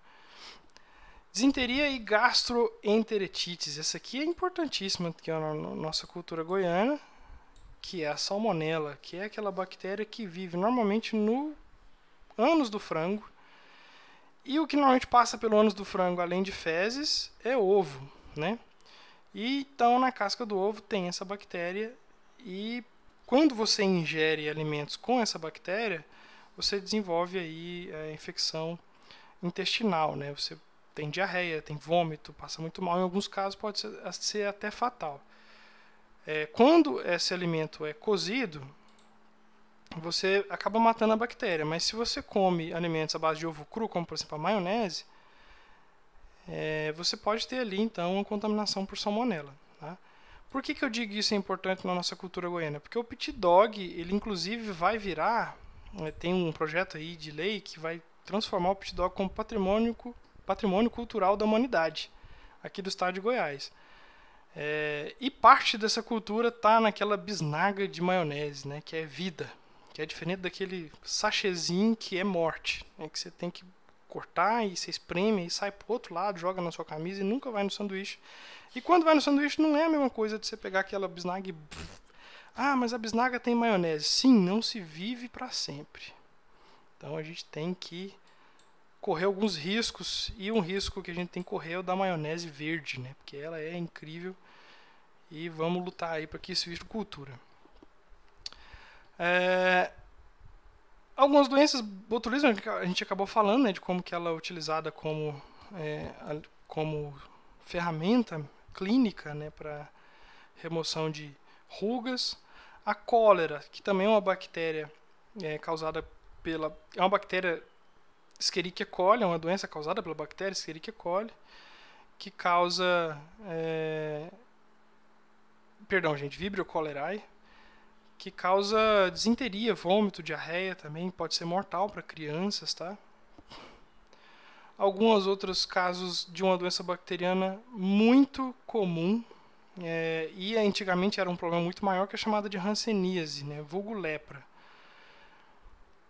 Disenteria e gastroenteritites. Essa aqui é importantíssima, que é na nossa cultura goiana, que é a salmonela, que é aquela bactéria que vive normalmente no ânus do frango. E o que normalmente passa pelo ânus do frango, além de fezes, é ovo, né? E então na casca do ovo tem essa bactéria e quando você ingere alimentos com essa bactéria, você desenvolve aí a infecção intestinal, né? Você tem diarreia, tem vômito, passa muito mal. Em alguns casos pode ser, ser até fatal. É, quando esse alimento é cozido, você acaba matando a bactéria. Mas se você come alimentos à base de ovo cru, como por exemplo a maionese, é, você pode ter ali então uma contaminação por salmonela. Tá? Por que, que eu digo isso é importante na nossa cultura goiana? Porque o pit dog, ele inclusive vai virar, é, tem um projeto aí de lei que vai transformar o pit dog como patrimônio patrimônio cultural da humanidade, aqui do estado de Goiás. É, e parte dessa cultura está naquela bisnaga de maionese, né, que é vida, que é diferente daquele sachêzinho que é morte, né, que você tem que cortar e você espreme e sai pro outro lado, joga na sua camisa e nunca vai no sanduíche. E quando vai no sanduíche não é a mesma coisa de você pegar aquela bisnaga e... Ah, mas a bisnaga tem maionese. Sim, não se vive para sempre. Então a gente tem que correr alguns riscos e um risco que a gente tem que correr é o da maionese verde, né? Porque ela é incrível e vamos lutar aí para que isso vire cultura. É... Algumas doenças botulismo a gente acabou falando, né, de como que ela é utilizada como é, como ferramenta clínica, né, para remoção de rugas. A cólera, que também é uma bactéria é, causada pela é uma bactéria Escherichia coli é uma doença causada pela bactéria Escherichia coli, que causa. É, perdão, gente, Vibrio cholerae, que causa desinteria, vômito, diarreia também, pode ser mortal para crianças, tá? Alguns outros casos de uma doença bacteriana muito comum, é, e antigamente era um problema muito maior, que é chamada de hanseníase, né, vulgo lepra.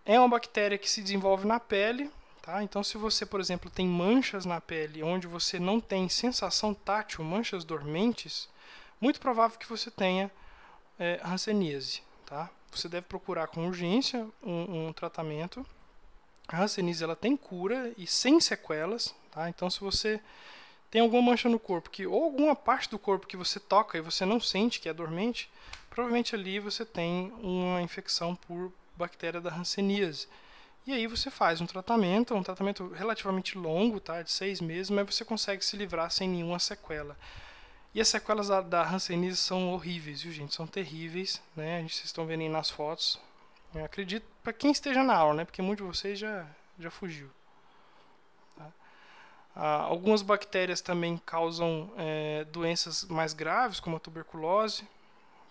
É uma bactéria que se desenvolve na pele Tá? Então, se você, por exemplo, tem manchas na pele onde você não tem sensação tátil, manchas dormentes, muito provável que você tenha é, hanseníase. Tá? Você deve procurar com urgência um, um tratamento. A hanseníase ela tem cura e sem sequelas. Tá? Então, se você tem alguma mancha no corpo que ou alguma parte do corpo que você toca e você não sente que é dormente, provavelmente ali você tem uma infecção por bactéria da hanseníase. E aí você faz um tratamento, um tratamento relativamente longo, tá? De seis meses, mas você consegue se livrar sem nenhuma sequela. E as sequelas da, da Hanseníase são horríveis, viu, gente? São terríveis, né? Vocês estão vendo aí nas fotos. Eu acredito para quem esteja na aula, né? Porque muitos de vocês já, já fugiu. Tá? Ah, algumas bactérias também causam é, doenças mais graves, como a tuberculose,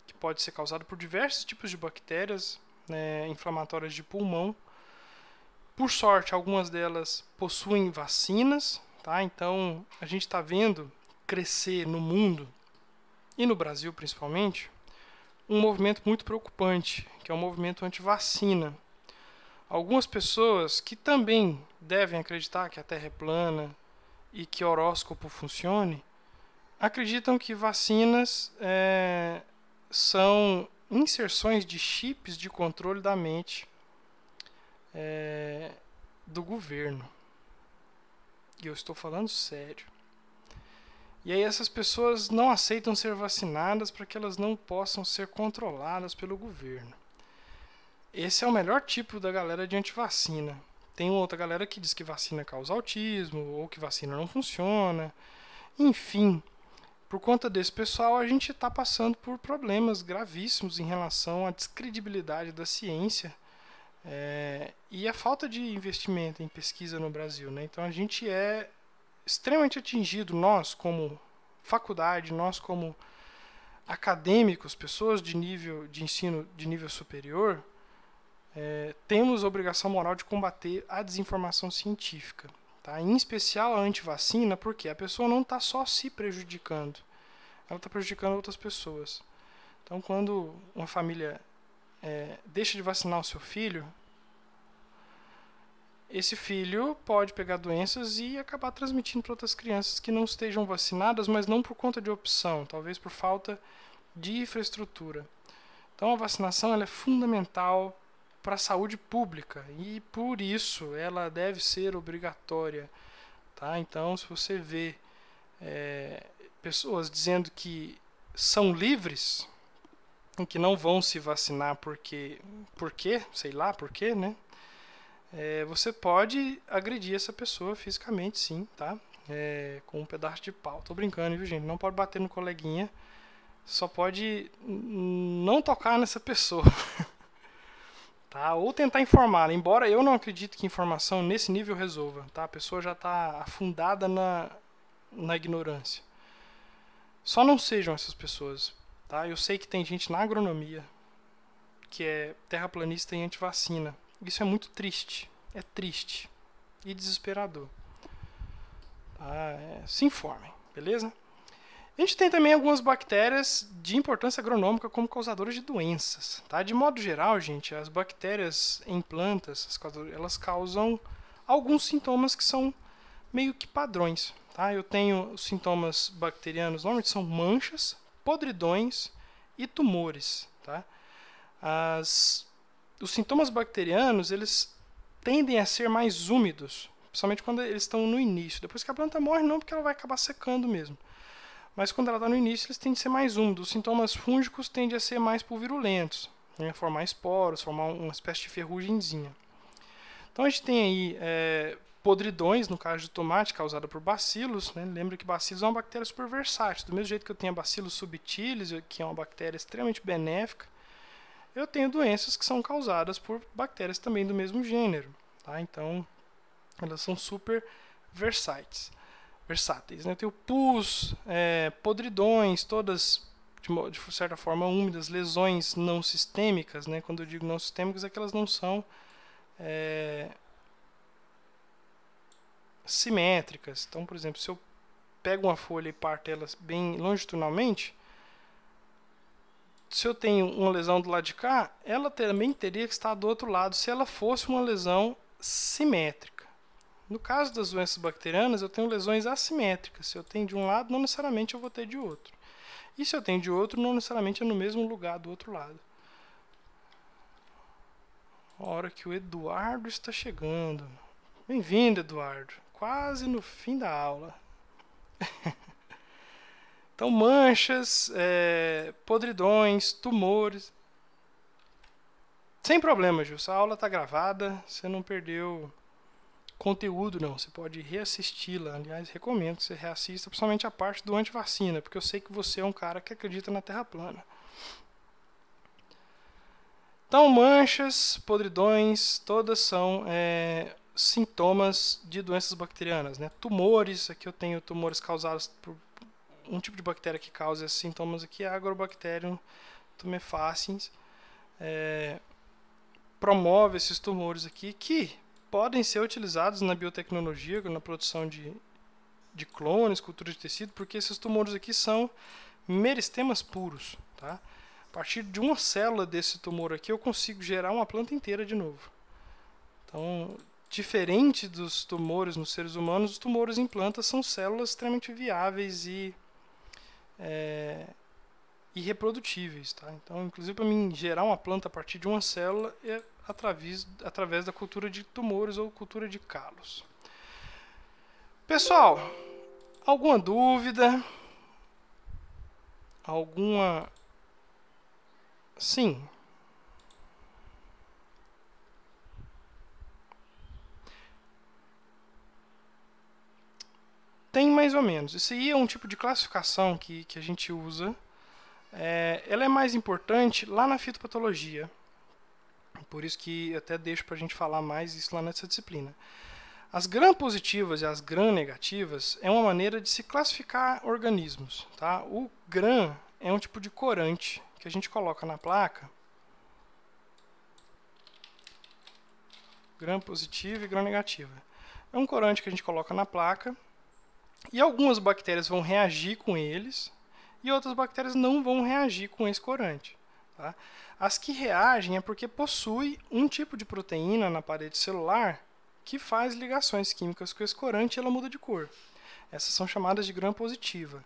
que pode ser causada por diversos tipos de bactérias né, inflamatórias de pulmão. Por sorte, algumas delas possuem vacinas, tá? Então a gente está vendo crescer no mundo e no Brasil principalmente um movimento muito preocupante, que é o movimento anti-vacina. Algumas pessoas que também devem acreditar que a Terra é plana e que horóscopo funcione, acreditam que vacinas é, são inserções de chips de controle da mente é, do governo. E eu estou falando sério. E aí essas pessoas não aceitam ser vacinadas para que elas não possam ser controladas pelo governo. Esse é o melhor tipo da galera de antivacina. Tem outra galera que diz que vacina causa autismo ou que vacina não funciona. Enfim, por conta desse pessoal, a gente está passando por problemas gravíssimos em relação à descredibilidade da ciência é, e a falta de investimento em pesquisa no Brasil. Né? Então a gente é extremamente atingido, nós como faculdade, nós como acadêmicos, pessoas de nível de ensino de nível superior, é, temos a obrigação moral de combater a desinformação científica. Tá? Em especial a antivacina, porque a pessoa não está só se prejudicando, ela está prejudicando outras pessoas. Então, quando uma família é, deixa de vacinar o seu filho, esse filho pode pegar doenças e acabar transmitindo para outras crianças que não estejam vacinadas, mas não por conta de opção, talvez por falta de infraestrutura. Então a vacinação é fundamental para a saúde pública e por isso ela deve ser obrigatória. Tá? Então, se você vê é, pessoas dizendo que são livres, que não vão se vacinar porque, por quê? Sei lá por quê, né? É, você pode agredir essa pessoa fisicamente, sim, tá? É, com um pedaço de pau. Tô brincando, viu, gente? Não pode bater no coleguinha. Só pode não tocar nessa pessoa. tá? Ou tentar informar. Embora eu não acredite que informação nesse nível resolva. Tá? A pessoa já está afundada na, na ignorância. Só não sejam essas pessoas. Tá? Eu sei que tem gente na agronomia que é terraplanista e antivacina. Isso é muito triste. É triste e desesperador. Tá? É, se informem, beleza? A gente tem também algumas bactérias de importância agronômica como causadoras de doenças. Tá? De modo geral, gente, as bactérias em plantas, elas causam alguns sintomas que são meio que padrões. Tá? Eu tenho os sintomas bacterianos, normalmente são manchas, podridões e tumores. Tá? As os sintomas bacterianos eles tendem a ser mais úmidos, principalmente quando eles estão no início. Depois que a planta morre, não, porque ela vai acabar secando mesmo. Mas quando ela está no início, eles tendem a ser mais úmidos. Os sintomas fúngicos tendem a ser mais pulvirulentos, né? formar esporos, formar uma espécie de ferrugemzinha. Então a gente tem aí é, podridões, no caso de tomate, causada por bacilos. Né? Lembra que bacilos é uma bactéria super versátil. Do mesmo jeito que eu tenho a bacillus subtilis, que é uma bactéria extremamente benéfica, eu tenho doenças que são causadas por bactérias também do mesmo gênero. Tá? Então, elas são super versáteis. versáteis né? Eu tenho pus, é, podridões, todas de, de, certa forma úmidas, lesões não sistêmicas. Né? Quando eu digo não sistêmicas, é que elas não são é, simétricas. Então, por exemplo, se eu pego uma folha e parto elas bem longitudinalmente, se eu tenho uma lesão do lado de cá, ela também teria que estar do outro lado se ela fosse uma lesão simétrica. No caso das doenças bacterianas, eu tenho lesões assimétricas. Se eu tenho de um lado, não necessariamente eu vou ter de outro. E se eu tenho de outro, não necessariamente é no mesmo lugar do outro lado. A hora que o Eduardo está chegando. Bem-vindo, Eduardo. Quase no fim da aula. Então, manchas, é, podridões, tumores. Sem problema, Gil. A aula está gravada, você não perdeu conteúdo, não. Você pode reassisti-la. Aliás, recomendo que você reassista, principalmente a parte do antivacina, porque eu sei que você é um cara que acredita na Terra plana. Então, manchas, podridões, todas são é, sintomas de doenças bacterianas. Né? Tumores, aqui eu tenho tumores causados por um tipo de bactéria que causa esses sintomas aqui é a Agrobacterium tumefaciens. É, promove esses tumores aqui que podem ser utilizados na biotecnologia, na produção de, de clones, cultura de tecido, porque esses tumores aqui são meristemas puros. Tá? A partir de uma célula desse tumor aqui, eu consigo gerar uma planta inteira de novo. Então, diferente dos tumores nos seres humanos, os tumores em plantas são células extremamente viáveis e é, irreprodutíveis. Tá? Então, inclusive, para mim gerar uma planta a partir de uma célula é através, através da cultura de tumores ou cultura de calos. Pessoal, alguma dúvida? Alguma. Sim. Tem mais ou menos. Isso aí é um tipo de classificação que, que a gente usa. É, ela é mais importante lá na fitopatologia. Por isso que até deixo para a gente falar mais isso lá nessa disciplina. As gram-positivas e as gram-negativas é uma maneira de se classificar organismos. Tá? O gram é um tipo de corante que a gente coloca na placa. Gram-positiva e gram-negativa. É um corante que a gente coloca na placa e algumas bactérias vão reagir com eles e outras bactérias não vão reagir com esse corante. Tá? As que reagem é porque possui um tipo de proteína na parede celular que faz ligações químicas com esse corante e ela muda de cor. Essas são chamadas de gram-positiva.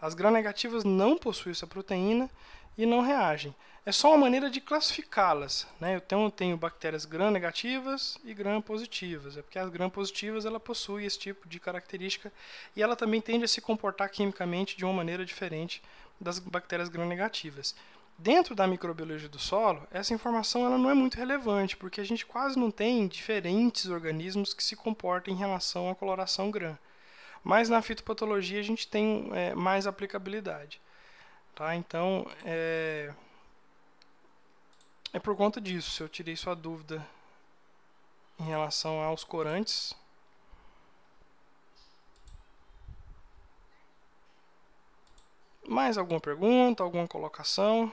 As gram-negativas não possuem essa proteína e não reagem. É só uma maneira de classificá-las. Né? Eu tenho, tenho bactérias gram-negativas e gram-positivas. É porque as gram-positivas ela possui esse tipo de característica e ela também tende a se comportar quimicamente de uma maneira diferente das bactérias gram-negativas. Dentro da microbiologia do solo, essa informação ela não é muito relevante, porque a gente quase não tem diferentes organismos que se comportam em relação à coloração GRAM. Mas na fitopatologia a gente tem é, mais aplicabilidade. Tá? Então, é, é por conta disso, eu tirei sua dúvida em relação aos corantes. Mais alguma pergunta, alguma colocação?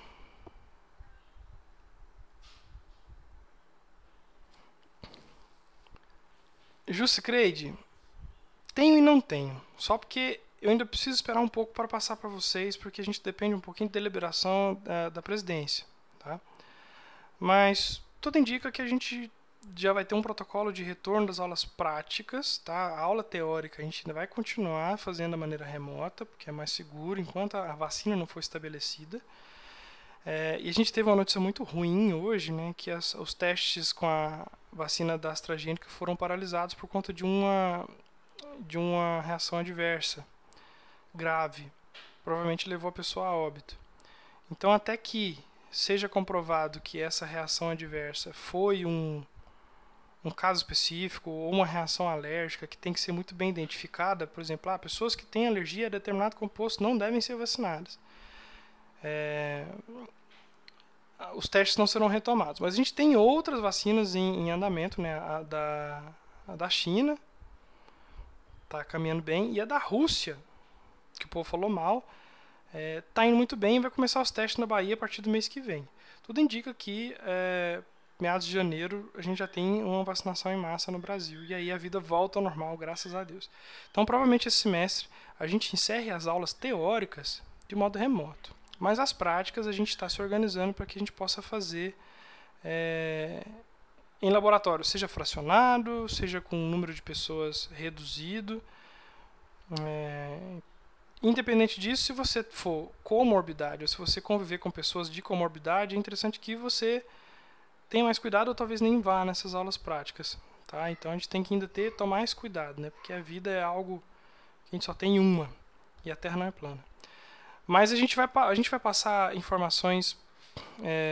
Justicrade, tenho e não tenho. Só porque eu ainda preciso esperar um pouco para passar para vocês, porque a gente depende um pouquinho de deliberação da, da presidência. Mas tudo indica que a gente já vai ter um protocolo de retorno das aulas práticas, tá? A aula teórica a gente ainda vai continuar fazendo da maneira remota, porque é mais seguro, enquanto a vacina não for estabelecida. É, e a gente teve uma notícia muito ruim hoje, né, que as, os testes com a vacina da AstraZeneca foram paralisados por conta de uma, de uma reação adversa grave. Provavelmente levou a pessoa a óbito. Então, até que seja comprovado que essa reação adversa foi um, um caso específico ou uma reação alérgica que tem que ser muito bem identificada, por exemplo, ah, pessoas que têm alergia a determinado composto não devem ser vacinadas é, os testes não serão retomados. Mas a gente tem outras vacinas em, em andamento, né? A da, a da China está caminhando bem e a da Rússia, que o povo falou mal, é, tá indo muito bem e vai começar os testes na Bahia a partir do mês que vem. Tudo indica que é, meados de janeiro a gente já tem uma vacinação em massa no Brasil e aí a vida volta ao normal, graças a Deus. Então, provavelmente esse semestre a gente encerre as aulas teóricas de modo remoto. Mas as práticas a gente está se organizando para que a gente possa fazer é, em laboratório, seja fracionado, seja com um número de pessoas reduzido. É, independente disso, se você for comorbidade ou se você conviver com pessoas de comorbidade, é interessante que você tenha mais cuidado ou talvez nem vá nessas aulas práticas. Tá? Então a gente tem que ainda ter, tomar mais cuidado, né? porque a vida é algo que a gente só tem uma e a Terra não é plana. Mas a gente vai, a gente vai passar informações. É,